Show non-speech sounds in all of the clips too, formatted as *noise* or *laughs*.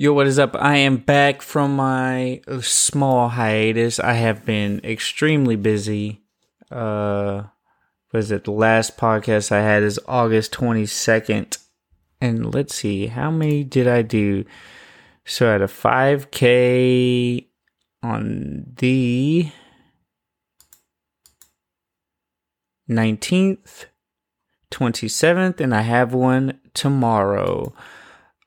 Yo, what is up? I am back from my small hiatus. I have been extremely busy. Uh, was it the last podcast I had is August 22nd. And let's see, how many did I do? So I had a 5K on the 19th, 27th, and I have one tomorrow.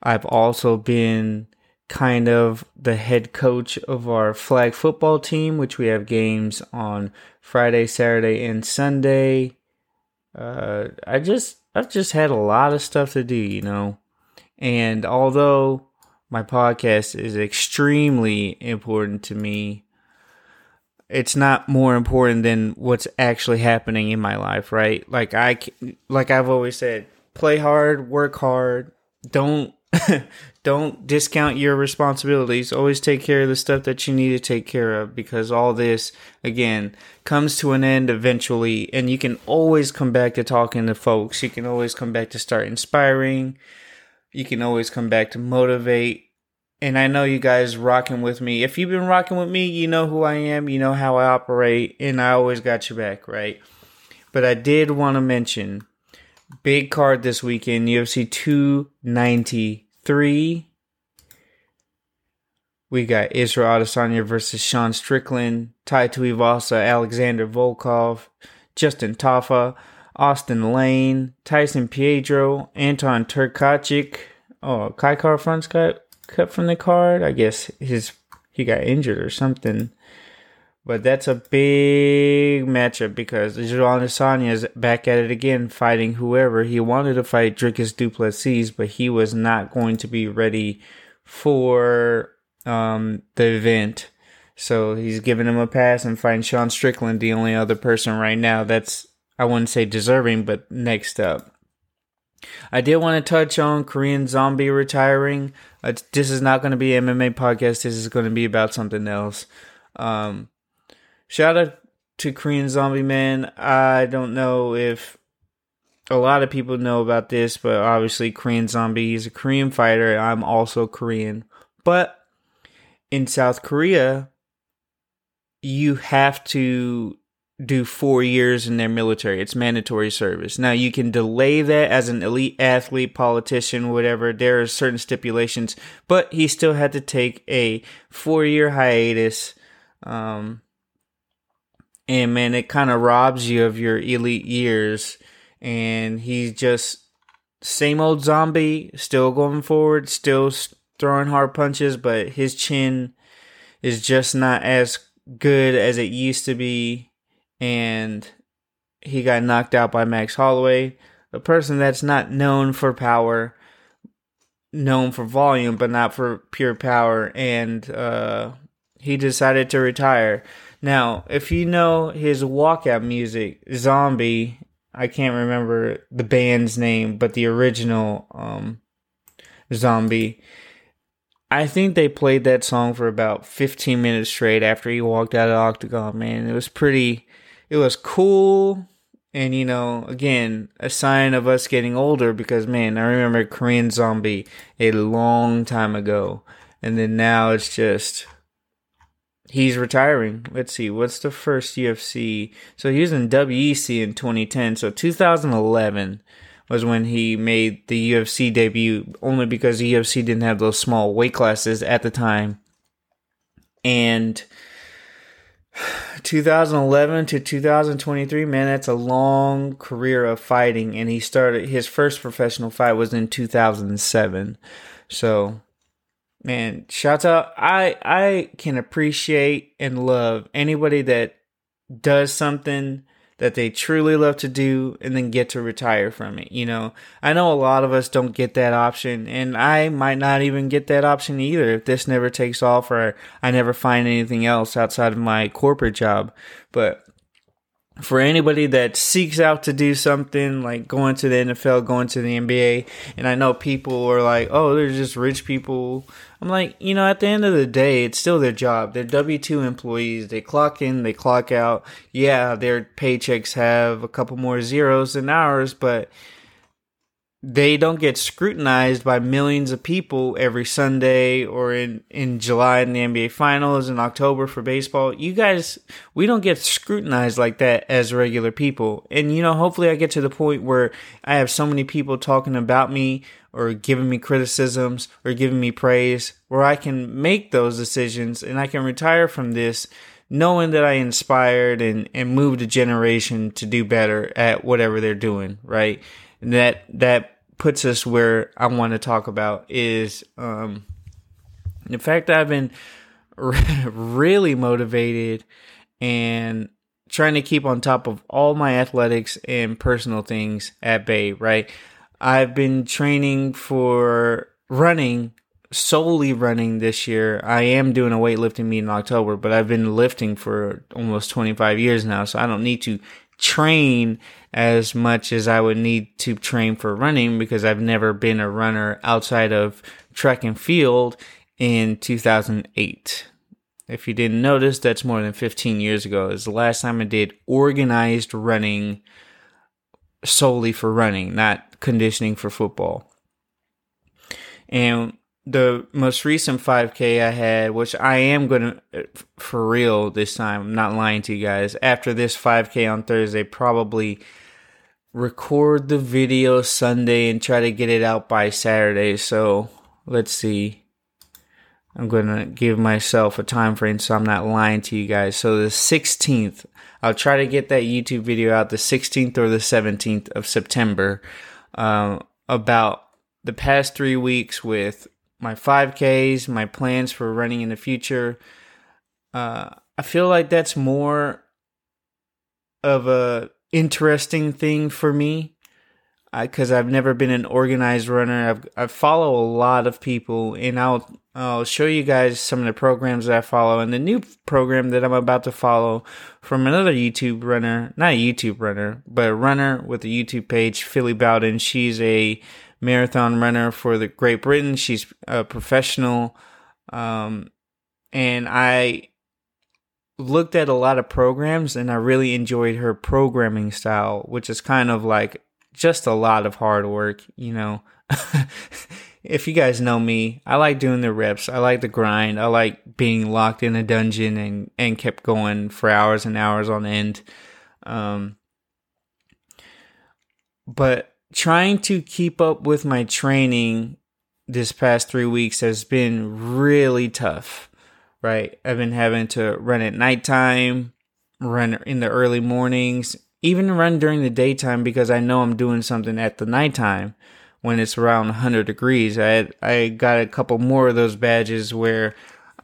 I've also been kind of the head coach of our flag football team, which we have games on Friday, Saturday, and Sunday. Uh, I just I've just had a lot of stuff to do, you know. And although my podcast is extremely important to me, it's not more important than what's actually happening in my life, right? Like I like I've always said, play hard, work hard, don't *laughs* don't discount your responsibilities. Always take care of the stuff that you need to take care of because all this, again, comes to an end eventually. And you can always come back to talking to folks. You can always come back to start inspiring. You can always come back to motivate. And I know you guys rocking with me. If you've been rocking with me, you know who I am, you know how I operate, and I always got your back, right? But I did want to mention big card this weekend, UFC 290 three, we got Israel Adesanya versus Sean Strickland, Tai Tuivasa, Alexander Volkov, Justin Tafa, Austen Lane, Tyson Pedro, Anton Turkalj. Oh, Kai Kara-France got cut from the card. I guess his he got injured or something. But that's a big matchup because Israel Adesanya is back at it again, fighting whoever. He wanted to fight Dricus Du Plessis, but he was not going to be ready for um, the event. So he's giving him a pass and fighting Sean Strickland, the only other person right now that's, I wouldn't say deserving, but next up. I did want to touch on Korean Zombie retiring. Uh, this is not going to be an MMA podcast. This is going to be about something else. Um, Shout out to Korean Zombie Man. I don't know if a lot of people know about this, but obviously Korean Zombie is a Korean fighter. I'm also Korean. But in South Korea, you have to do four years in their military. It's mandatory service. Now you can delay that as an elite athlete, politician, whatever. There are certain stipulations, but he still had to take a four year hiatus. Um, and man, it kind of robs you of your elite years. And he's just same old zombie, still going forward, still throwing hard punches, but his chin is just not as good as it used to be. And he got knocked out by Max Holloway, a person that's not known for power, known for volume, but not for pure power. And uh, he decided to retire. Now, if you know his walkout music, Zombie, I can't remember the band's name, but the original um, Zombie, I think they played that song for about 15 minutes straight after he walked out of octagon, man. It was pretty, it was cool. And, you know, again, a sign of us getting older because, man, I remember Korean Zombie a long time ago. And then now it's just, he's retiring. Let's see, what's the first UFC? So he was in WEC in 2010. So 2011 was when he made the UFC debut, only because the UFC didn't have those small weight classes at the time. And 2011 to 2023, man, that's a long career of fighting. And he started his first professional fight was in 2007. So man, shouts out. I I can appreciate and love anybody that does something that they truly love to do and then get to retire from it. You know, I know a lot of us don't get that option, and I might not even get that option either if this never takes off or I never find anything else outside of my corporate job. But for anybody that seeks out to do something like going to the NFL, going to the NBA, and I know people are like, oh, they're just rich people. I'm like, you know, at the end of the day, it's still their job. They're W 2 employees. They clock in, they clock out. Yeah, their paychecks have a couple more zeros than ours, but they don't get scrutinized by millions of people every Sunday or in, in July in the NBA finals in October for baseball. You guys, we don't get scrutinized like that as regular people. And, you know, hopefully I get to the point where I have so many people talking about me or giving me criticisms or giving me praise where I can make those decisions and I can retire from this knowing that I inspired and, and moved a generation to do better at whatever they're doing, right? That, that puts us where I want to talk about is um, the fact that I've been *laughs* really motivated and trying to keep on top of all my athletics and personal things at Bay, right? I've been training for running, solely running this year. I am doing a weightlifting meet in October, but I've been lifting for almost 25 years now, so I don't need to train as much as I would need to train for running because I've never been a runner outside of track and field in 2008. If you didn't notice, that's more than 15 years ago. Is the last time I did organized running solely for running, not conditioning for football. And the most recent 5K I had, which I am going to, for real this time, I'm not lying to you guys. After this 5K on Thursday, probably record the video Sunday and try to get it out by Saturday. So let's see. I'm going to give myself a time frame so I'm not lying to you guys. So the 16th, I'll try to get that YouTube video out the 16th or the 17th of September uh, about the past three weeks with my 5Ks, my plans for running in the future. Uh, I feel like that's more of a interesting thing for me because I've never been an organized runner. I've, I follow a lot of people, and I'll I'll show you guys some of the programs that I follow, and the new program that I'm about to follow from another YouTube runner, not a YouTube runner, but a runner with a YouTube page, Phily Bowden. She's a marathon runner for the Great Britain. She's a professional, um, and I looked at a lot of programs, and I really enjoyed her programming style, which is kind of like just a lot of hard work, you know. *laughs* if you guys know me, I like doing the reps. I like the grind. I like being locked in a dungeon and, and kept going for hours and hours on end. Um, but trying to keep up with my training this past three weeks has been really tough, right? I've been having to run at nighttime, run in the early mornings, even run during the daytime because I know I'm doing something at the nighttime when it's around 100 degrees. I had, I got a couple more of those badges where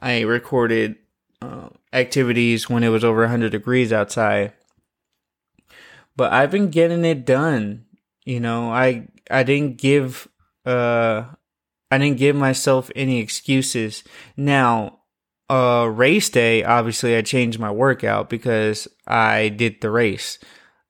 I recorded uh, activities when it was over 100 degrees outside. But I've been getting it done you know, I I didn't give uh I didn't give myself any excuses. Now, uh race day, obviously I changed my workout because I did the race.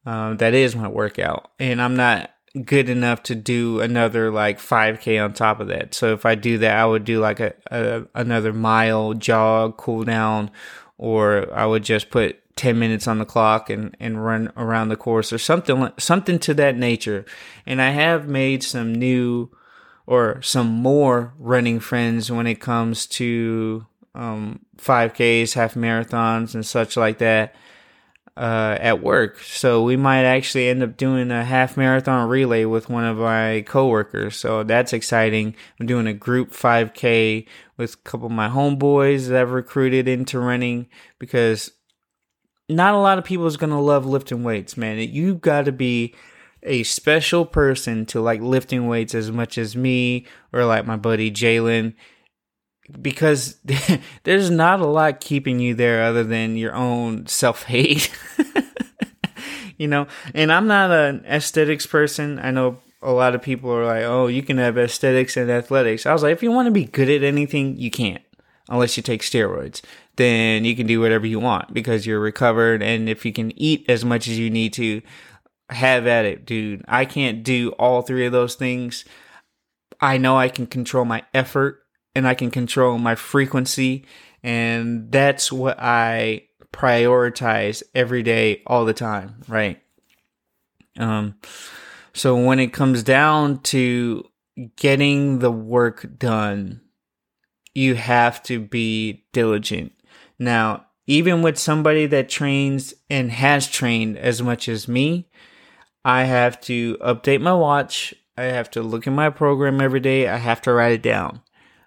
Um, that is my workout. And I'm not good enough to do another like 5k on top of that. So if I do that, I would do like a, a another mile jog, cool down, or I would just put 10 minutes on the clock and, and run around the course or something something to that nature. And I have made some new or some more running friends when it comes to um, 5Ks, half marathons, and such like that uh, at work. So we might actually end up doing a half marathon relay with one of my coworkers. So that's exciting. I'm doing a group 5K with a couple of my homeboys that I've recruited into running because not a lot of people is gonna love lifting weights, man. You got to be a special person to like lifting weights as much as me or like my buddy Jalen, because *laughs* there's not a lot keeping you there other than your own self hate. *laughs* you know, and I'm not an aesthetics person. I know a lot of people are like, "Oh, you can have aesthetics and athletics." I was like, if you want to be good at anything, you can't unless you take steroids then you can do whatever you want because you're recovered. And if you can eat as much as you need to, have at it, dude. I can't do all three of those things. I know I can control my effort and I can control my frequency. And that's what I prioritize every day, all the time, right? Um, So when it comes down to getting the work done, you have to be diligent. Now, even with somebody that trains and has trained as much as me, I have to update my watch. I have to look at my program every day. I have to write it down.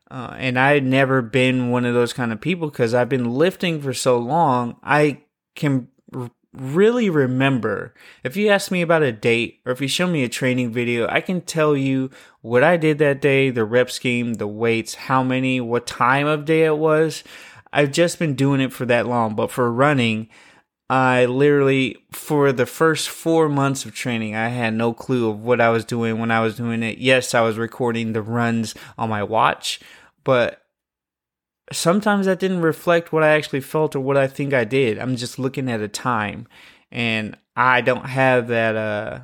Uh, and I had never been one of those kind of people because I've been lifting for so long. I can r- really remember. If you ask me about a date or if you show me a training video, I can tell you what I did that day, the rep scheme, the weights, how many, what time of day it was. I've just been doing it for that long. But for running, I literally, for the first four months of training, I had no clue of what I was doing when I was doing it. Yes, I was recording the runs on my watch, but sometimes that didn't reflect what I actually felt or what I think I did. I'm just looking at a time, and I don't have that uh,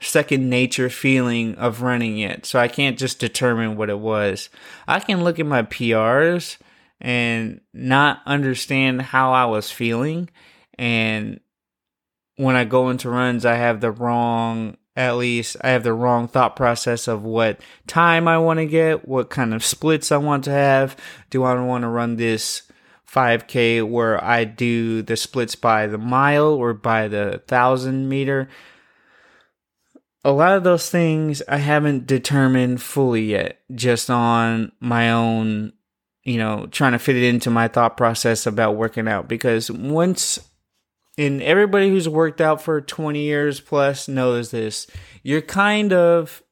second nature feeling of running yet, so I can't just determine what it was. I can look at my PRs and not understand how I was feeling and when I go into runs, I have the wrong, at least I have the wrong thought process of what time I want to get, what kind of splits I want to have. Do I want to run this 5K where I do the splits by the mile or by the thousand meter? A lot of those things I haven't determined fully yet, just on my own, you know, trying to fit it into my thought process about working out. Because once and everybody who's worked out for 20 years plus knows this. You're kind of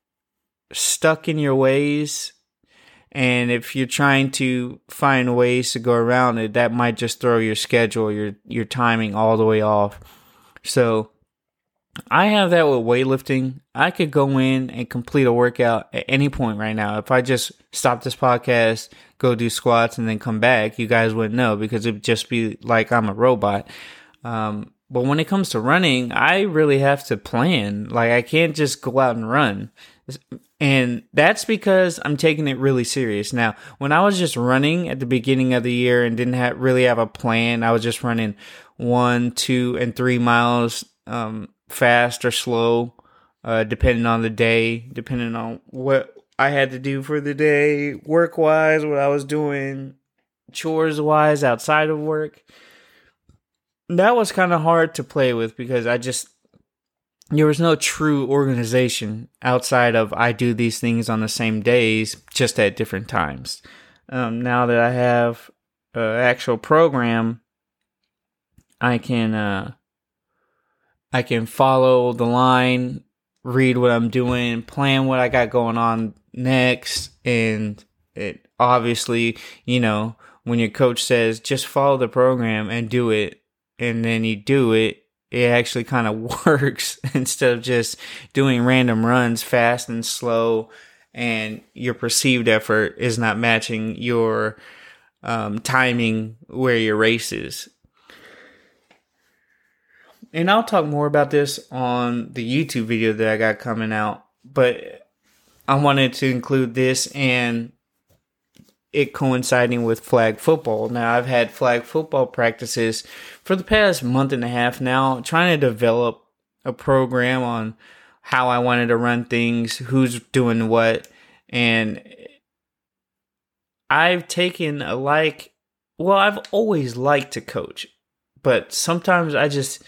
stuck in your ways. And if you're trying to find ways to go around it, that might just throw your schedule, your your timing all the way off. So I have that with weightlifting. I could go in and complete a workout at any point right now. If I just stop this podcast, go do squats, and then come back, you guys wouldn't know because it'd just be like I'm a robot. Um, but when it comes to running, I really have to plan. Like I can't just go out and run. And that's because I'm taking it really serious. Now, when I was just running at the beginning of the year and didn't have, really have a plan, I was just running one, two, and three miles, um, fast or slow, uh, depending on the day, depending on what I had to do for the day, work wise, what I was doing, chores wise, outside of work that was kind of hard to play with because I just there was no true organization outside of I do these things on the same days, just at different times. Um, now that I have an actual program, I can uh, I can follow the line, read what I'm doing, plan what I got going on next, and it obviously, you know, when your coach says just follow the program and do it, and then you do it, it actually kind of *laughs* works instead of just doing random runs fast and slow and your perceived effort is not matching your um, timing where your race is. And I'll talk more about this on the YouTube video that I got coming out, but I wanted to include this and it coinciding with flag football. Now, I've had flag football practices for the past month and a half now, trying to develop a program on how I wanted to run things, who's doing what, and I've taken a like, well, I've always liked to coach, but sometimes I just,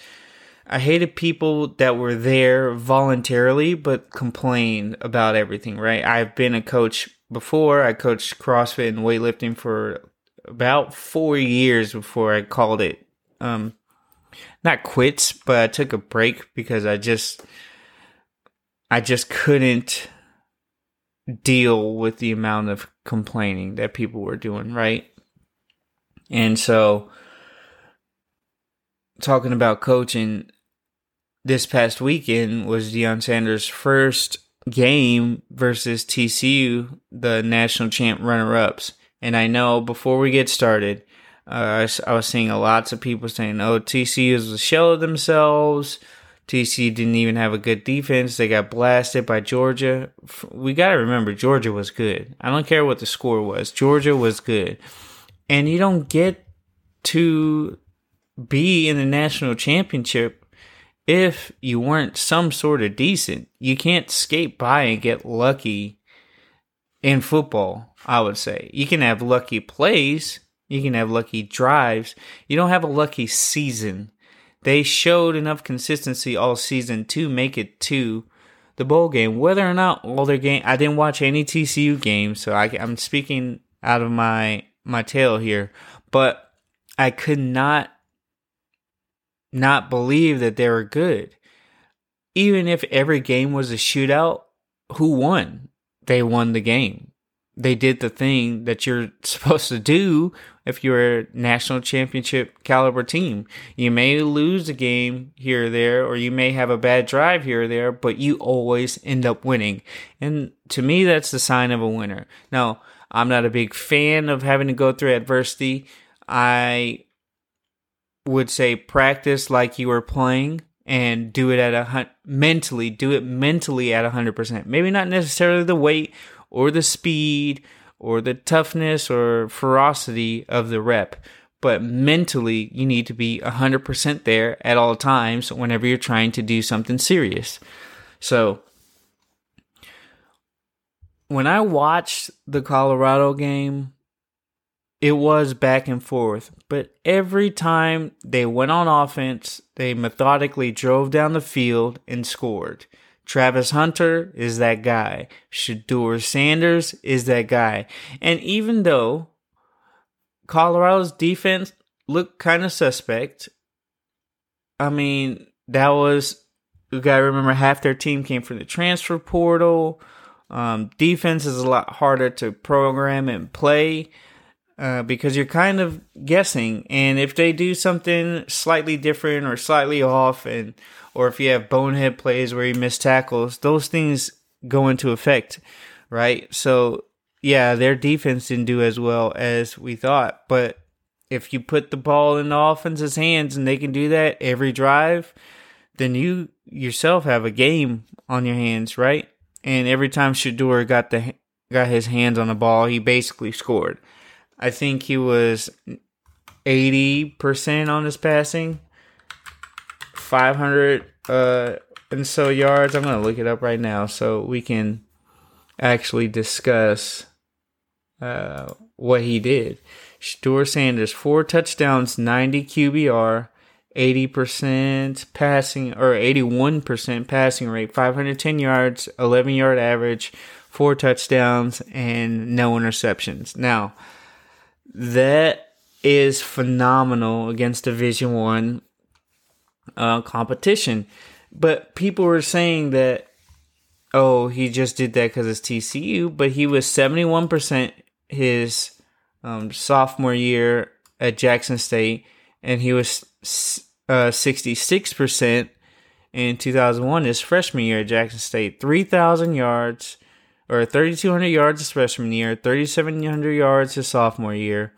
I hated people that were there voluntarily but complained about everything, right? I've been a coach before. I coached CrossFit and weightlifting for about four years before I called it um not quits, but I took a break because I just I just couldn't deal with the amount of complaining that people were doing, right? And so talking about coaching this past weekend was Deion Sanders' first game versus TCU, the national champ runner ups. And I know before we get started, uh, I, I, was seeing lots of people saying, oh, TCU is a shell of themselves. TCU didn't even have a good defense. They got blasted by Georgia. We got to remember, Georgia was good. I don't care what the score was. Georgia was good. And you don't get to be in the national championship if you weren't some sort of decent. You can't skate by and get lucky in football, I would say. You can have lucky plays, you can have lucky drives. You don't have a lucky season. They showed enough consistency all season to make it to the bowl game. Whether or not all their game, I didn't watch any TCU games, so I, I'm speaking out of my my tail here. But I could not not believe that they were good. Even if every game was a shootout, who won? They won the game. They did the thing that you're *laughs* supposed to do if you're a national championship caliber team. You may lose a game here or there, or you may have a bad drive here or there, but you always end up winning. And to me, that's the sign of a winner. Now, I'm not a big fan of having to go through adversity. I would say practice like you were playing and do it at a hun- mentally do it mentally at 100% maybe not necessarily the weight or the speed or the toughness or ferocity of the rep but mentally you need to be 100% there at all times whenever you're trying to do something serious. So when i watched the colorado game it was back and forth, but every time they went on offense, they methodically drove down the field and scored. Travis Hunter is that guy. Shedeur Sanders is that guy. And even though Colorado's defense looked kind of suspect, I mean, that was, you gotta remember half their team came from the transfer portal. Um, defense is a lot harder to program and play uh, because you're kind of guessing. And if they do something slightly different or slightly off, and or if you have bonehead plays where you miss tackles, those things go into effect, right? So yeah, their defense didn't do as well as we thought, but if you put the ball in the offense's hands and they can do that every drive, then you yourself have a game on your hands, right? And every time Shedeur got the got his hands on the ball, he basically scored. I think he was 80% on his passing, 500 uh, and so yards. I'm going to look it up right now so we can actually discuss uh, what he did. Shedeur Sanders, four touchdowns, 90 QBR, 80% passing or 81% passing rate, 510 yards, 11 yard average, four touchdowns, and no interceptions. Now, that is phenomenal against Division One uh, competition. But people were saying that, oh, he just did that because it's TCU. But he was seventy one percent his um, sophomore year at Jackson State, and he was uh, sixty six percent in two thousand one his freshman year at Jackson State. Three thousand yards or 3,200 yards his freshman year, 3,700 yards his sophomore year,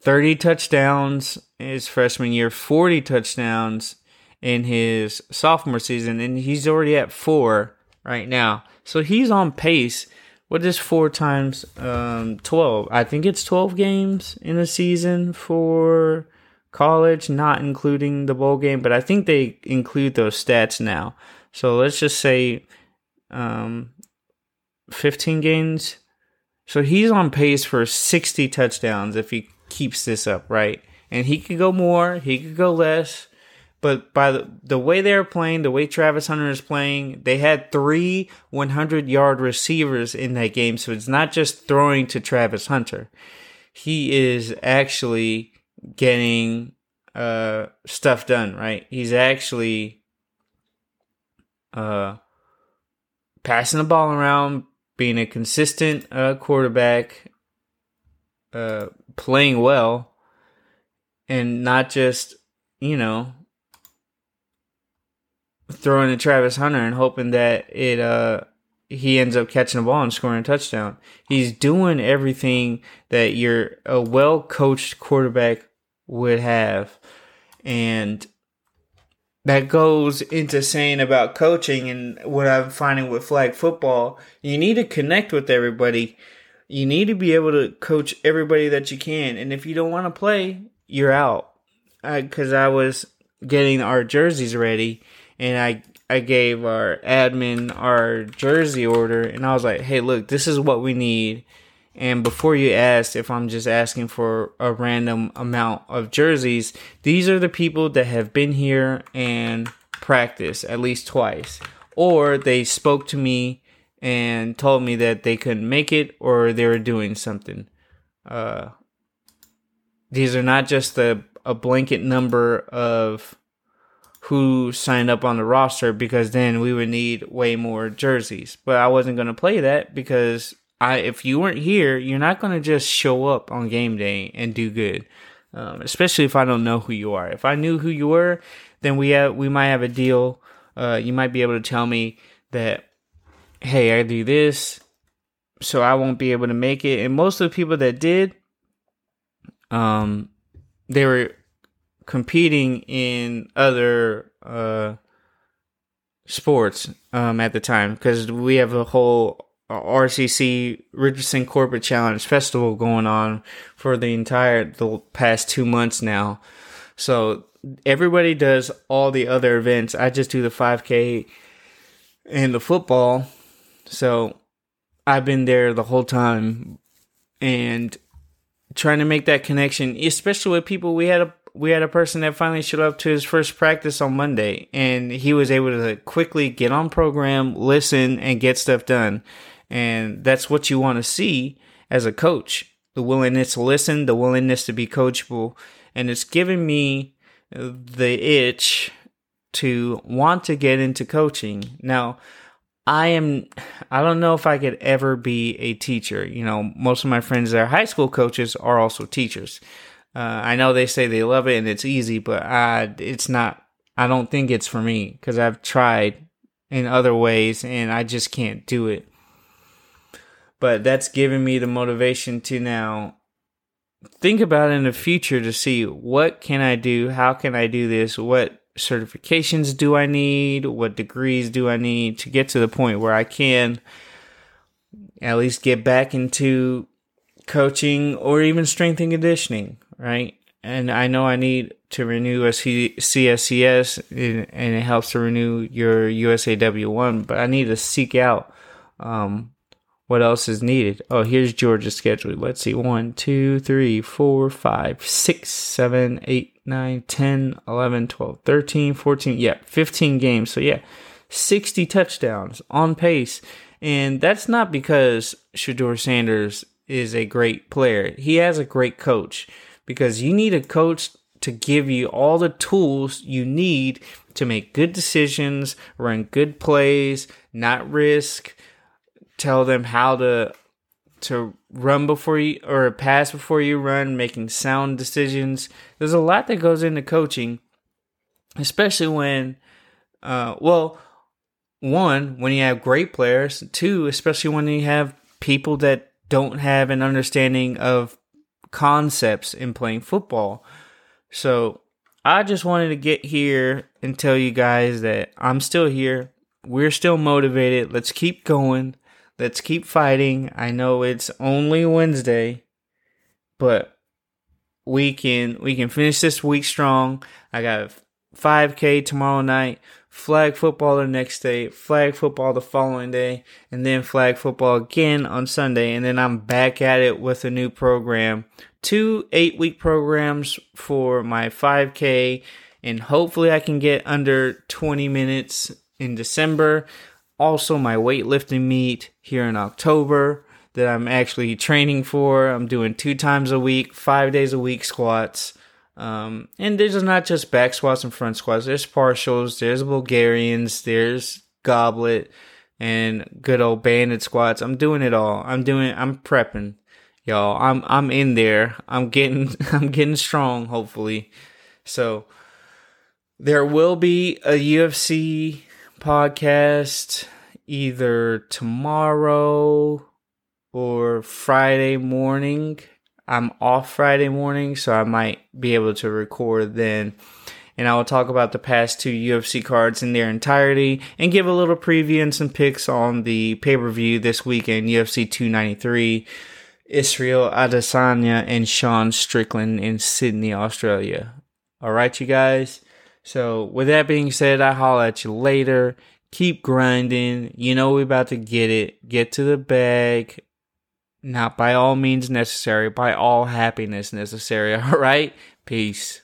30 touchdowns his freshman year, 40 touchdowns in his sophomore season, and he's already at four right now. So he's on pace. What is four times um, 12? I think it's 12 games in a season for college, not including the bowl game, but I think they include those stats now. So let's just say um, 15 games. So he's on pace for 60 touchdowns if he keeps this up, right? And he could go more, he could go less. But by the, the way they're playing, the way Travis Hunter is playing, they had three 100 yard receivers in that game. So it's not just throwing to Travis Hunter. He is actually getting uh, stuff done, right? He's actually uh, passing the ball around, being a consistent uh, quarterback, uh, playing well, and not just you know throwing to Travis Hunter and hoping that it uh he ends up catching the ball and scoring a touchdown. He's doing everything that you're a well coached quarterback would have, and that goes into saying about coaching and what I'm finding with flag football. You need to connect with everybody. You need to be able to coach everybody that you can. And if you don't want to play, you're out. Because I, I was getting our jerseys ready and I I gave our admin our jersey order, and I was like, "Hey, look, this is what we need." And before you ask if I'm just asking for a random amount of jerseys, these are the people that have been here and practiced at least twice, or they spoke to me and told me that they couldn't make it or they were doing something. Uh, these are not just a, a blanket number of who signed up on the roster because then we would need way more jerseys. But I wasn't going to play that because I if you weren't here, you're not going to just show up on game day and do good. Um, especially if I don't know who you are. If I knew who you were, then we have we might have a deal. Uh, you might be able to tell me that, hey, I do this, so I won't be able to make it. And most of the people that did, um, they were competing in other uh, sports um, at the time because we have a whole Uh, RCC Richardson Corporate Challenge Festival going on for the entire the past two months now. So everybody does all the other events. I just do the 5K and the football. So I've been there the whole time and trying to make that connection, especially with people. We had a we had a person that finally showed up to his first practice on Monday, and he was able to quickly get on program, listen, and get stuff done. And that's what you want to see as a coach the willingness to listen, the willingness to be coachable. And it's given me the itch to want to get into coaching. Now, I am, I don't know if I could ever be a teacher. You know, most of my friends that are high school coaches are also teachers. Uh, I know they say they love it and it's easy, but I, it's not, I don't think it's for me because I've tried in other ways and I just can't do it. But that's given me the motivation to now think about in the future to see what can I do? How can I do this? What certifications do I need? What degrees do I need to get to the point where I can at least get back into coaching or even strength and conditioning, right? And I know I need to renew a CSCS and it helps to renew your USAW1, but I need to seek out um, what else is needed. Oh, here's Georgia's schedule. Let's see. 1, 2, 3, 4, 5, 6, 7, 8, 9, 10, 11, 12, 13, 14. Yeah, 15 games. So, yeah, 60 touchdowns on pace. And that's not because Shedeur Sanders is a great player. He has a great coach because you need a coach to give you all the tools you need to make good decisions, run good plays, not risk, tell them how to to run before you or pass before you run, making sound decisions. There's a lot that goes into coaching, especially when uh well, one, when you have great players, two, especially when you have people that don't have an understanding of concepts in playing football. So I just wanted to get here and tell you guys that I'm still here. We're still motivated. Let's keep going. Let's keep fighting. I know it's only Wednesday, but we can we can finish this week strong. I got 5K tomorrow night flag football the next day, flag football the following day, and then flag football again on Sunday. And then I'm back at it with a new program. Two eight week programs for my 5K, and hopefully I can get under 20 minutes in December. Also, my weightlifting meet here in October that I'm actually training for. I'm doing two times a week, five days a week squats. Um, and there's not just back squats and front squats. There's partials, there's Bulgarians, there's goblet, and good old banded squats. I'm doing it all. I'm doing. I'm prepping, y'all. I'm I'm in there. I'm getting *laughs* I'm getting strong. Hopefully, so there will be a UFC podcast either tomorrow or Friday morning. I'm off Friday morning, so I might be able to record then. And I will talk about the past two UFC cards in their entirety and give a little preview and some picks on the pay per view this weekend UFC 293, Israel Adesanya and Sean Strickland in Sydney, Australia. All right, you guys. So, with that being said, I holler at you later. Keep grinding. You know we about to get it. Get to the bag. Not by all means necessary, by all happiness necessary. *laughs* All right? Peace.